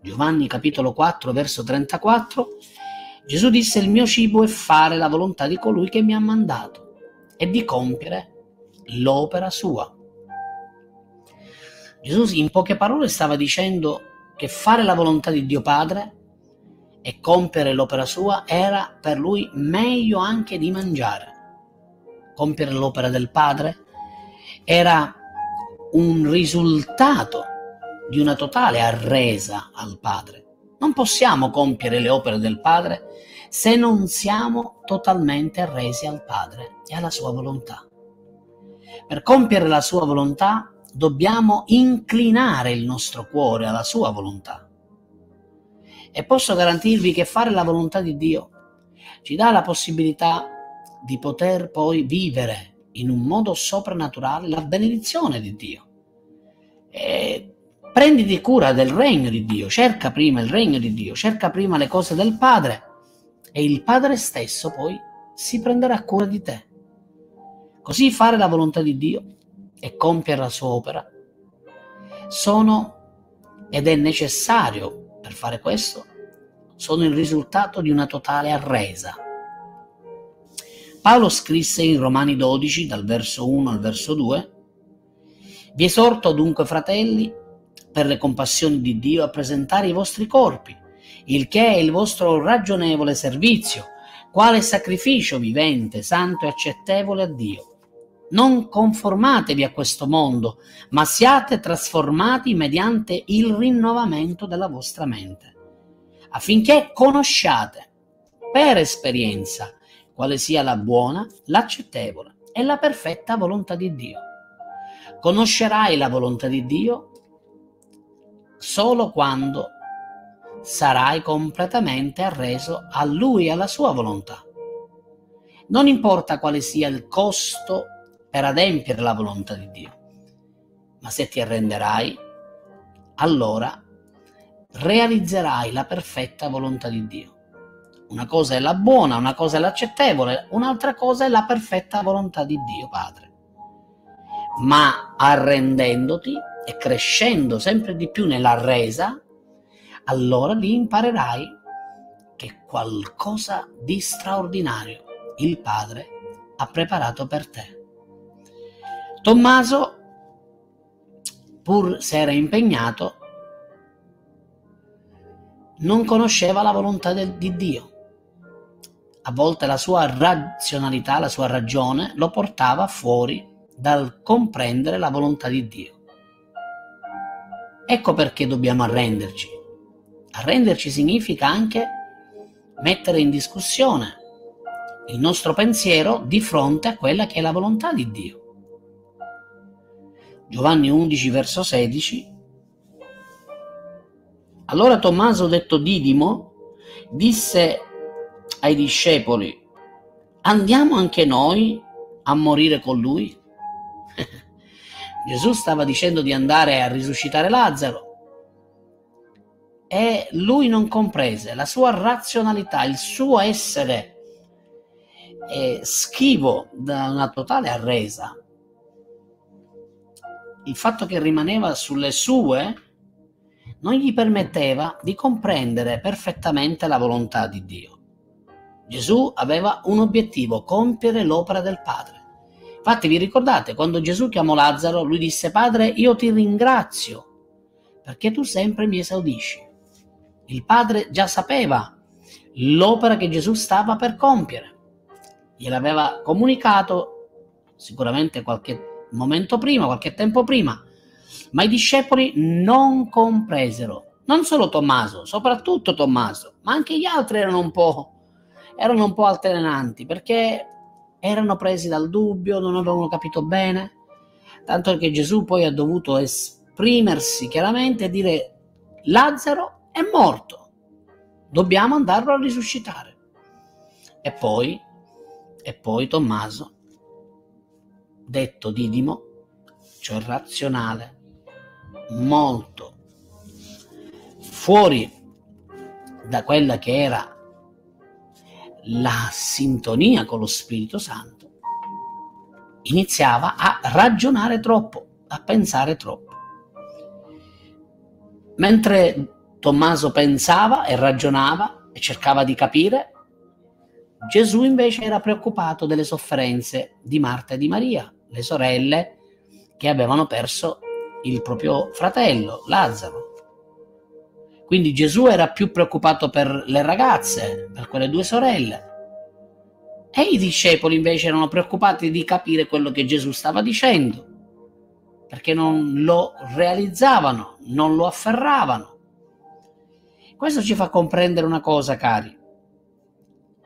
Giovanni capitolo 4 verso 34, Gesù disse il mio cibo è fare la volontà di colui che mi ha mandato e di compiere l'opera sua. Gesù in poche parole stava dicendo che fare la volontà di Dio Padre e compiere l'opera sua era per lui meglio anche di mangiare. Compiere l'opera del Padre era un risultato di una totale arresa al Padre. Non possiamo compiere le opere del Padre se non siamo totalmente arresi al Padre e alla sua volontà. Per compiere la sua volontà dobbiamo inclinare il nostro cuore alla sua volontà. E posso garantirvi che fare la volontà di Dio ci dà la possibilità di poter poi vivere in un modo soprannaturale la benedizione di Dio. E prenditi cura del regno di Dio, cerca prima il regno di Dio, cerca prima le cose del Padre e il Padre stesso poi si prenderà cura di te. Così fare la volontà di Dio e compiere la sua opera sono ed è necessario per fare questo sono il risultato di una totale arresa. Paolo scrisse in Romani 12 dal verso 1 al verso 2 Vi esorto dunque fratelli per le compassioni di Dio a presentare i vostri corpi, il che è il vostro ragionevole servizio, quale sacrificio vivente, santo e accettevole a Dio non conformatevi a questo mondo, ma siate trasformati mediante il rinnovamento della vostra mente, affinché conosciate per esperienza quale sia la buona, l'accettevole e la perfetta volontà di Dio. Conoscerai la volontà di Dio solo quando sarai completamente arreso a Lui e alla sua volontà. Non importa quale sia il costo per adempiere la volontà di Dio. Ma se ti arrenderai, allora realizzerai la perfetta volontà di Dio. Una cosa è la buona, una cosa è l'accettevole, un'altra cosa è la perfetta volontà di Dio Padre. Ma arrendendoti e crescendo sempre di più nella resa, allora lì imparerai che qualcosa di straordinario il Padre ha preparato per te. Tommaso, pur se era impegnato, non conosceva la volontà del, di Dio. A volte la sua razionalità, la sua ragione lo portava fuori dal comprendere la volontà di Dio. Ecco perché dobbiamo arrenderci. Arrenderci significa anche mettere in discussione il nostro pensiero di fronte a quella che è la volontà di Dio. Giovanni 11 verso 16. Allora Tommaso, detto Didimo, disse ai discepoli, andiamo anche noi a morire con lui? Gesù stava dicendo di andare a risuscitare Lazzaro e lui non comprese la sua razionalità, il suo essere eh, schivo da una totale arresa il fatto che rimaneva sulle sue non gli permetteva di comprendere perfettamente la volontà di Dio. Gesù aveva un obiettivo, compiere l'opera del Padre. Infatti vi ricordate, quando Gesù chiamò Lazzaro, lui disse, Padre, io ti ringrazio perché tu sempre mi esaudisci. Il Padre già sapeva l'opera che Gesù stava per compiere. Gliel'aveva comunicato sicuramente qualche momento prima, qualche tempo prima, ma i discepoli non compresero, non solo Tommaso, soprattutto Tommaso, ma anche gli altri erano un po', erano un po' alternanti perché erano presi dal dubbio, non avevano capito bene, tanto che Gesù poi ha dovuto esprimersi chiaramente e dire Lazzaro è morto, dobbiamo andarlo a risuscitare. E poi, e poi Tommaso detto Didimo, cioè razionale, molto fuori da quella che era la sintonia con lo Spirito Santo, iniziava a ragionare troppo, a pensare troppo. Mentre Tommaso pensava e ragionava e cercava di capire, Gesù invece era preoccupato delle sofferenze di Marta e di Maria, le sorelle che avevano perso il proprio fratello, Lazzaro. Quindi Gesù era più preoccupato per le ragazze, per quelle due sorelle. E i discepoli invece erano preoccupati di capire quello che Gesù stava dicendo, perché non lo realizzavano, non lo afferravano. Questo ci fa comprendere una cosa, cari.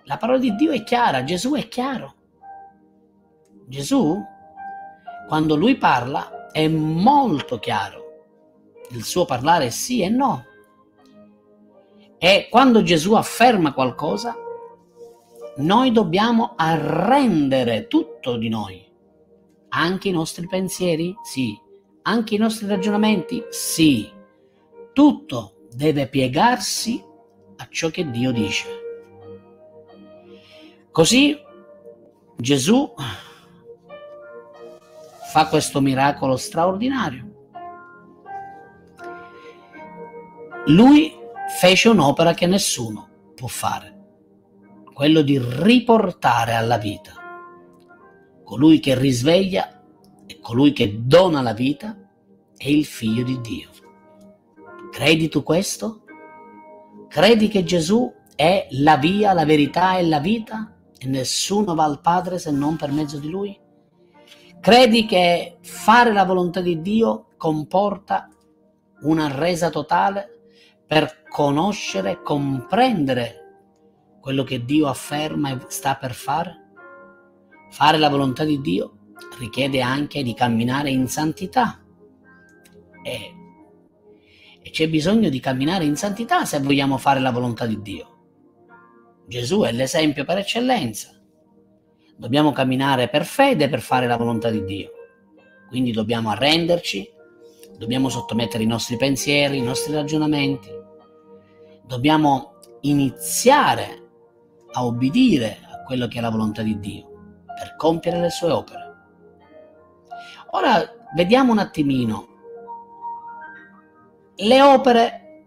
La parola di Dio è chiara, Gesù è chiaro. Gesù, quando lui parla, è molto chiaro. Il suo parlare è sì e no. E quando Gesù afferma qualcosa, noi dobbiamo arrendere tutto di noi, anche i nostri pensieri, sì, anche i nostri ragionamenti, sì. Tutto deve piegarsi a ciò che Dio dice. Così Gesù fa questo miracolo straordinario. Lui fece un'opera che nessuno può fare, quello di riportare alla vita colui che risveglia e colui che dona la vita è il figlio di Dio. Credi tu questo? Credi che Gesù è la via, la verità e la vita? e nessuno va al Padre se non per mezzo di Lui? Credi che fare la volontà di Dio comporta una resa totale per conoscere, comprendere quello che Dio afferma e sta per fare? Fare la volontà di Dio richiede anche di camminare in santità e, e c'è bisogno di camminare in santità se vogliamo fare la volontà di Dio. Gesù è l'esempio per eccellenza. Dobbiamo camminare per fede per fare la volontà di Dio. Quindi dobbiamo arrenderci, dobbiamo sottomettere i nostri pensieri, i nostri ragionamenti, dobbiamo iniziare a obbedire a quello che è la volontà di Dio per compiere le sue opere. Ora vediamo un attimino le opere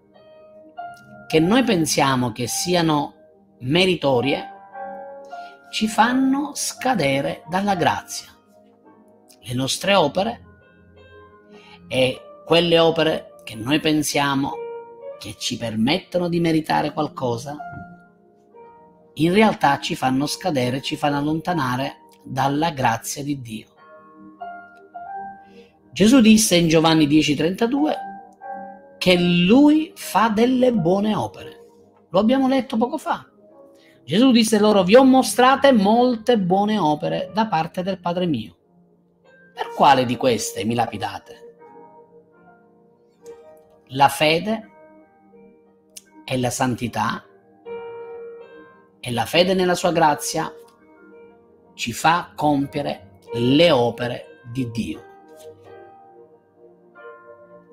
che noi pensiamo che siano meritorie ci fanno scadere dalla grazia. Le nostre opere e quelle opere che noi pensiamo che ci permettono di meritare qualcosa, in realtà ci fanno scadere, ci fanno allontanare dalla grazia di Dio. Gesù disse in Giovanni 10:32 che lui fa delle buone opere. Lo abbiamo letto poco fa. Gesù disse loro, vi ho mostrate molte buone opere da parte del Padre mio. Per quale di queste mi lapidate? La fede e la santità e la fede nella sua grazia ci fa compiere le opere di Dio.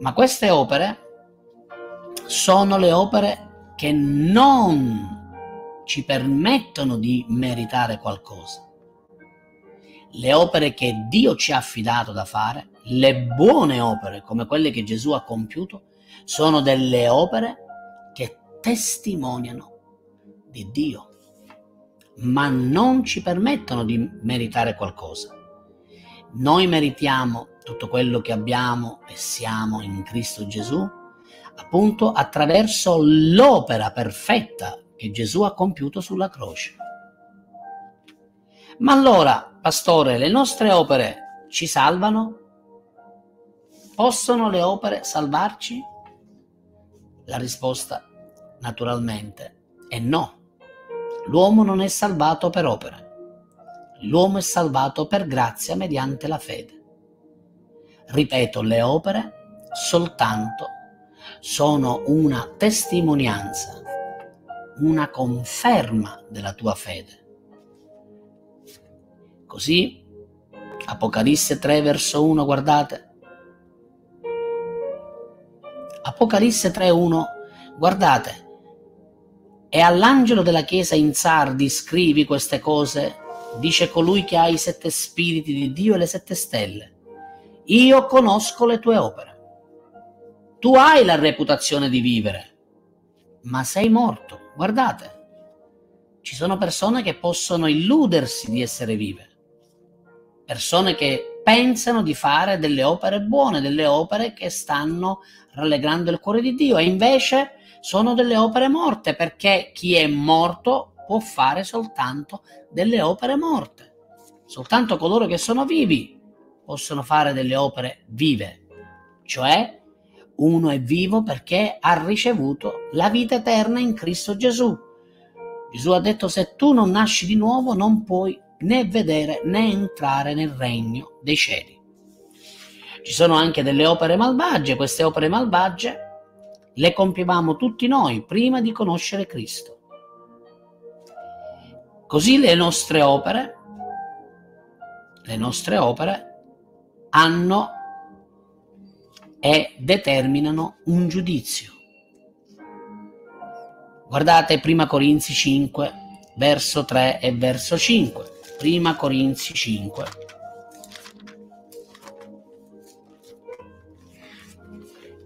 Ma queste opere sono le opere che non ci permettono di meritare qualcosa. Le opere che Dio ci ha affidato da fare, le buone opere come quelle che Gesù ha compiuto, sono delle opere testimoniano di Dio, ma non ci permettono di meritare qualcosa. Noi meritiamo tutto quello che abbiamo e siamo in Cristo Gesù, appunto attraverso l'opera perfetta che Gesù ha compiuto sulla croce. Ma allora, pastore, le nostre opere ci salvano? Possono le opere salvarci? La risposta, naturalmente, è no. L'uomo non è salvato per opere. L'uomo è salvato per grazia mediante la fede. Ripeto, le opere soltanto sono una testimonianza una conferma della tua fede. Così, Apocalisse 3 verso 1, guardate. Apocalisse 3 1, guardate. E all'angelo della chiesa in Sardi scrivi queste cose, dice colui che ha i sette spiriti di Dio e le sette stelle. Io conosco le tue opere. Tu hai la reputazione di vivere, ma sei morto. Guardate, ci sono persone che possono illudersi di essere vive, persone che pensano di fare delle opere buone, delle opere che stanno rallegrando il cuore di Dio e invece sono delle opere morte perché chi è morto può fare soltanto delle opere morte. Soltanto coloro che sono vivi possono fare delle opere vive, cioè uno è vivo perché ha ricevuto la vita eterna in Cristo Gesù. Gesù ha detto se tu non nasci di nuovo non puoi né vedere né entrare nel regno dei cieli. Ci sono anche delle opere malvagie, queste opere malvagie le compivamo tutti noi prima di conoscere Cristo. Così le nostre opere le nostre opere hanno e determinano un giudizio. Guardate prima Corinzi 5, verso 3 e verso 5. Prima Corinzi 5.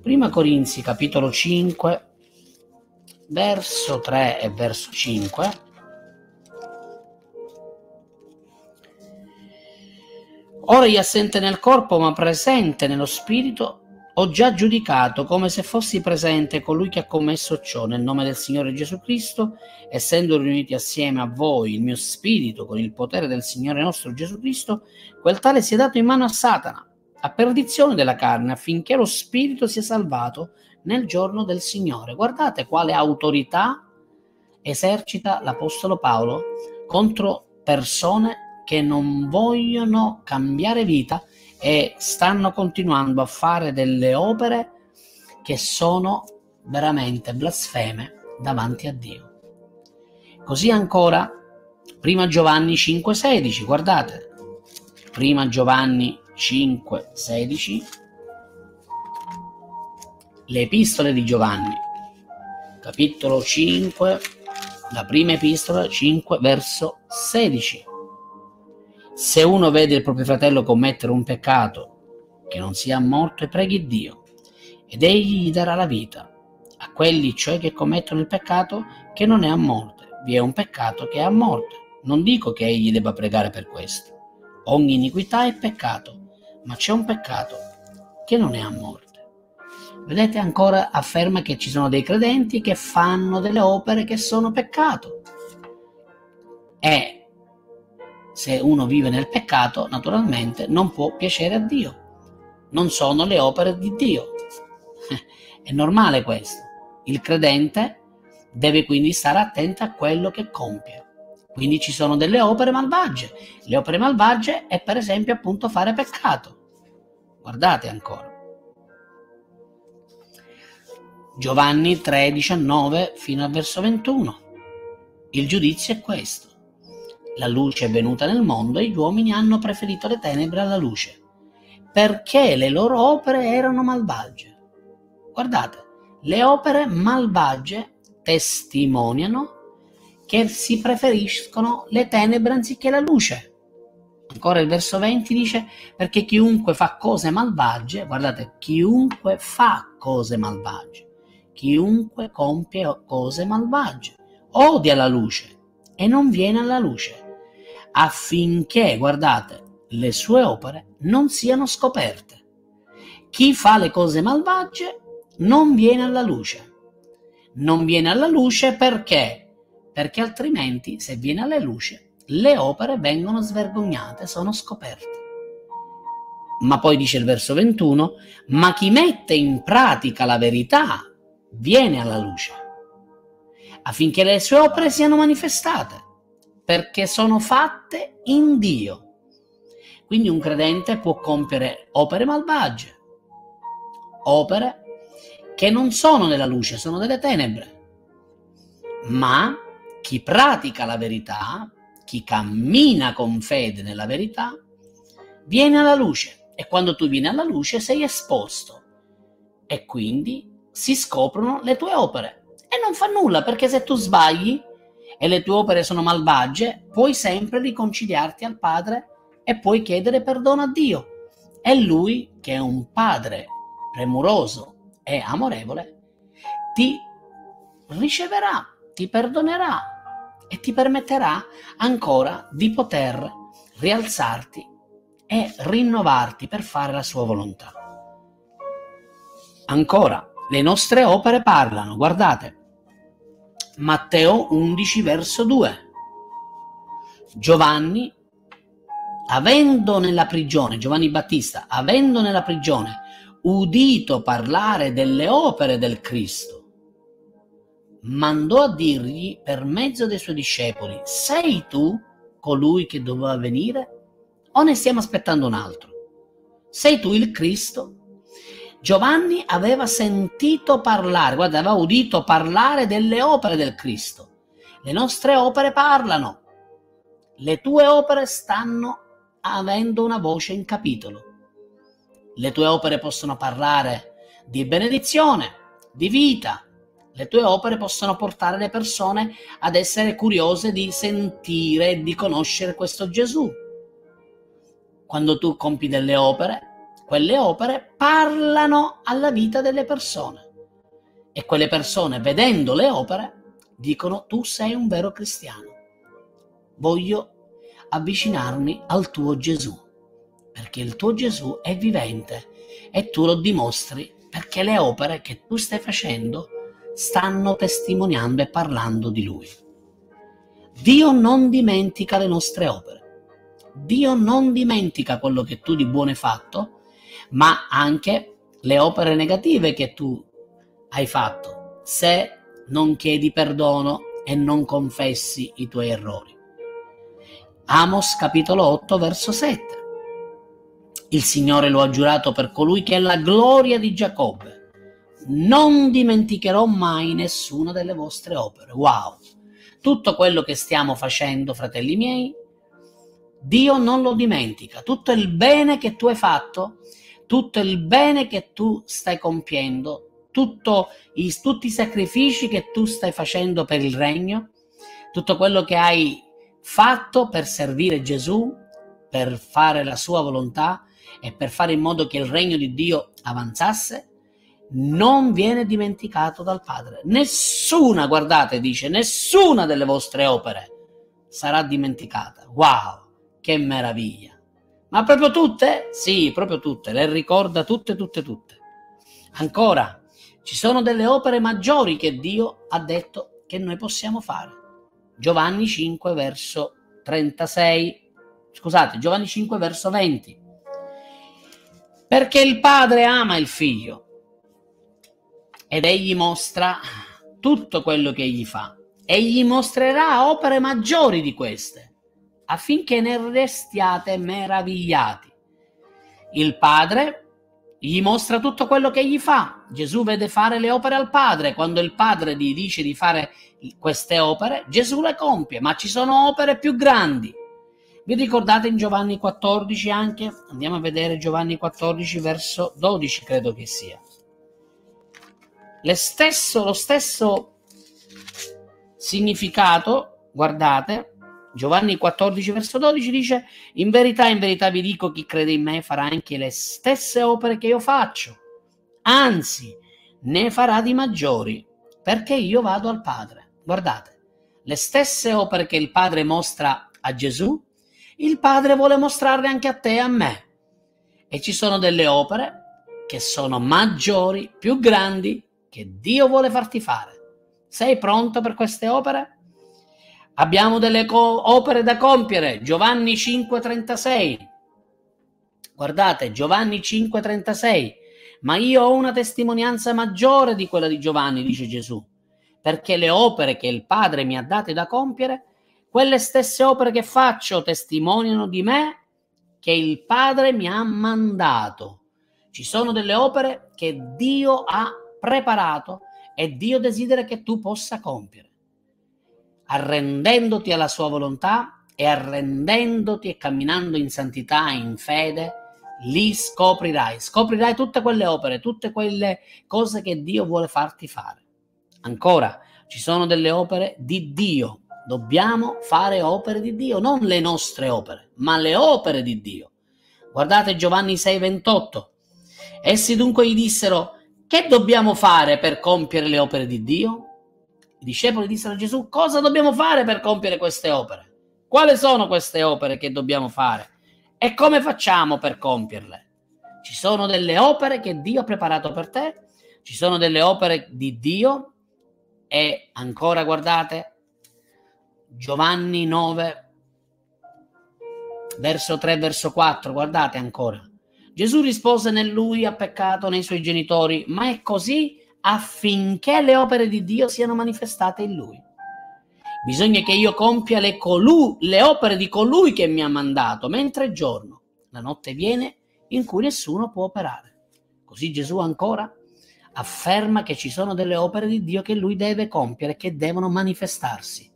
Prima Corinzi capitolo 5, verso 3 e verso 5 Ora io assente nel corpo, ma presente nello spirito, ho già giudicato come se fossi presente colui che ha commesso ciò nel nome del Signore Gesù Cristo, essendo riuniti assieme a voi il mio spirito con il potere del Signore nostro Gesù Cristo, quel tale si è dato in mano a Satana, a perdizione della carne, affinché lo spirito sia salvato nel giorno del Signore. Guardate quale autorità esercita l'Apostolo Paolo contro persone che non vogliono cambiare vita e stanno continuando a fare delle opere che sono veramente blasfeme davanti a Dio. Così ancora, prima Giovanni 5,16, guardate, prima Giovanni 5,16, le epistole di Giovanni, capitolo 5, la prima epistola 5, verso 16. Se uno vede il proprio fratello commettere un peccato che non sia morto e preghi Dio, ed egli gli darà la vita. A quelli cioè che commettono il peccato che non è a morte. Vi è un peccato che è a morte. Non dico che egli debba pregare per questo. Ogni iniquità è peccato, ma c'è un peccato che non è a morte. Vedete ancora afferma che ci sono dei credenti che fanno delle opere che sono peccato. E se uno vive nel peccato, naturalmente non può piacere a Dio. Non sono le opere di Dio. È normale questo. Il credente deve quindi stare attento a quello che compie. Quindi ci sono delle opere malvagie. Le opere malvagie è per esempio appunto fare peccato. Guardate ancora. Giovanni 3, 19 fino al verso 21. Il giudizio è questo. La luce è venuta nel mondo e gli uomini hanno preferito le tenebre alla luce, perché le loro opere erano malvagie. Guardate, le opere malvagie testimoniano che si preferiscono le tenebre anziché la luce. Ancora il verso 20 dice, perché chiunque fa cose malvagie, guardate, chiunque fa cose malvagie, chiunque compie cose malvagie, odia la luce e non viene alla luce affinché, guardate, le sue opere non siano scoperte. Chi fa le cose malvagie non viene alla luce. Non viene alla luce perché? Perché altrimenti, se viene alla luce, le opere vengono svergognate, sono scoperte. Ma poi dice il verso 21, ma chi mette in pratica la verità viene alla luce, affinché le sue opere siano manifestate perché sono fatte in Dio. Quindi un credente può compiere opere malvagie, opere che non sono della luce, sono delle tenebre. Ma chi pratica la verità, chi cammina con fede nella verità, viene alla luce e quando tu vieni alla luce sei esposto e quindi si scoprono le tue opere. E non fa nulla perché se tu sbagli e le tue opere sono malvagie, puoi sempre riconciliarti al Padre e puoi chiedere perdono a Dio. E Lui, che è un Padre premuroso e amorevole, ti riceverà, ti perdonerà e ti permetterà ancora di poter rialzarti e rinnovarti per fare la sua volontà. Ancora, le nostre opere parlano, guardate, Matteo 11 verso 2. Giovanni, avendo nella prigione, Giovanni Battista, avendo nella prigione udito parlare delle opere del Cristo, mandò a dirgli per mezzo dei suoi discepoli, sei tu colui che doveva venire? O ne stiamo aspettando un altro? Sei tu il Cristo? Giovanni aveva sentito parlare, guarda, aveva udito parlare delle opere del Cristo. Le nostre opere parlano. Le tue opere stanno avendo una voce in capitolo. Le tue opere possono parlare di benedizione, di vita, le tue opere possono portare le persone ad essere curiose di sentire e di conoscere questo Gesù. Quando tu compi delle opere, quelle opere parlano alla vita delle persone e quelle persone, vedendo le opere, dicono tu sei un vero cristiano. Voglio avvicinarmi al tuo Gesù, perché il tuo Gesù è vivente e tu lo dimostri perché le opere che tu stai facendo stanno testimoniando e parlando di Lui. Dio non dimentica le nostre opere. Dio non dimentica quello che tu di buono hai fatto, ma anche le opere negative che tu hai fatto, se non chiedi perdono e non confessi i tuoi errori. Amos capitolo 8 verso 7. Il Signore lo ha giurato per colui che è la gloria di Giacobbe non dimenticherò mai nessuna delle vostre opere. Wow! Tutto quello che stiamo facendo, fratelli miei, Dio non lo dimentica. Tutto il bene che tu hai fatto, tutto il bene che tu stai compiendo, i, tutti i sacrifici che tu stai facendo per il regno, tutto quello che hai fatto per servire Gesù, per fare la sua volontà e per fare in modo che il regno di Dio avanzasse, non viene dimenticato dal Padre. Nessuna, guardate, dice, nessuna delle vostre opere sarà dimenticata. Wow, che meraviglia! Ma proprio tutte? Sì, proprio tutte, le ricorda tutte, tutte, tutte. Ancora, ci sono delle opere maggiori che Dio ha detto che noi possiamo fare. Giovanni 5 verso 36, scusate, Giovanni 5 verso 20. Perché il Padre ama il Figlio ed egli mostra tutto quello che egli fa. Egli mostrerà opere maggiori di queste, affinché ne restiate meravigliati. Il Padre gli mostra tutto quello che egli fa. Gesù vede fare le opere al Padre. Quando il Padre gli dice di fare queste opere, Gesù le compie, ma ci sono opere più grandi. Vi ricordate in Giovanni 14 anche? Andiamo a vedere Giovanni 14 verso 12, credo che sia stesso, lo stesso significato, guardate, Giovanni 14 verso 12 dice, in verità, in verità vi dico, chi crede in me farà anche le stesse opere che io faccio, anzi, ne farà di maggiori, perché io vado al Padre. Guardate, le stesse opere che il Padre mostra a Gesù, il Padre vuole mostrarle anche a te e a me. E ci sono delle opere che sono maggiori, più grandi, che Dio vuole farti fare. Sei pronto per queste opere? Abbiamo delle co- opere da compiere. Giovanni 5:36. Guardate, Giovanni 5:36. Ma io ho una testimonianza maggiore di quella di Giovanni, dice Gesù, perché le opere che il Padre mi ha date da compiere, quelle stesse opere che faccio testimoniano di me che il Padre mi ha mandato. Ci sono delle opere che Dio ha preparato e Dio desidera che tu possa compiere. Arrendendoti alla sua volontà e arrendendoti e camminando in santità e in fede, lì scoprirai, scoprirai tutte quelle opere, tutte quelle cose che Dio vuole farti fare. Ancora, ci sono delle opere di Dio. Dobbiamo fare opere di Dio, non le nostre opere, ma le opere di Dio. Guardate Giovanni 6:28. Essi dunque gli dissero: che dobbiamo fare per compiere le opere di Dio? I discepoli dissero a Gesù, cosa dobbiamo fare per compiere queste opere? Quali sono queste opere che dobbiamo fare? E come facciamo per compierle? Ci sono delle opere che Dio ha preparato per te, ci sono delle opere di Dio e ancora guardate Giovanni 9 verso 3 verso 4, guardate ancora. Gesù rispose né lui ha peccato né i suoi genitori, ma è così affinché le opere di Dio siano manifestate in lui. Bisogna che io compia le, colu- le opere di colui che mi ha mandato, mentre è giorno. La notte viene in cui nessuno può operare. Così Gesù ancora afferma che ci sono delle opere di Dio che lui deve compiere, che devono manifestarsi.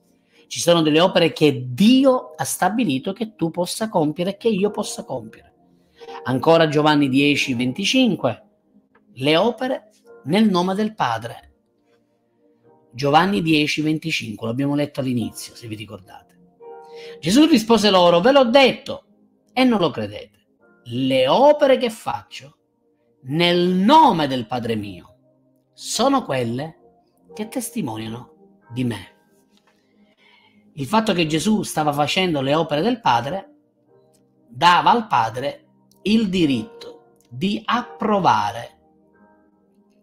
Ci sono delle opere che Dio ha stabilito che tu possa compiere, che io possa compiere. Ancora Giovanni 10, 25. Le opere nel nome del Padre. Giovanni 10, 25, l'abbiamo letto all'inizio, se vi ricordate. Gesù rispose loro, ve l'ho detto e non lo credete. Le opere che faccio nel nome del Padre mio sono quelle che testimoniano di me. Il fatto che Gesù stava facendo le opere del Padre dava al Padre il diritto di approvare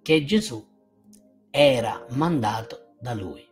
che Gesù era mandato da lui.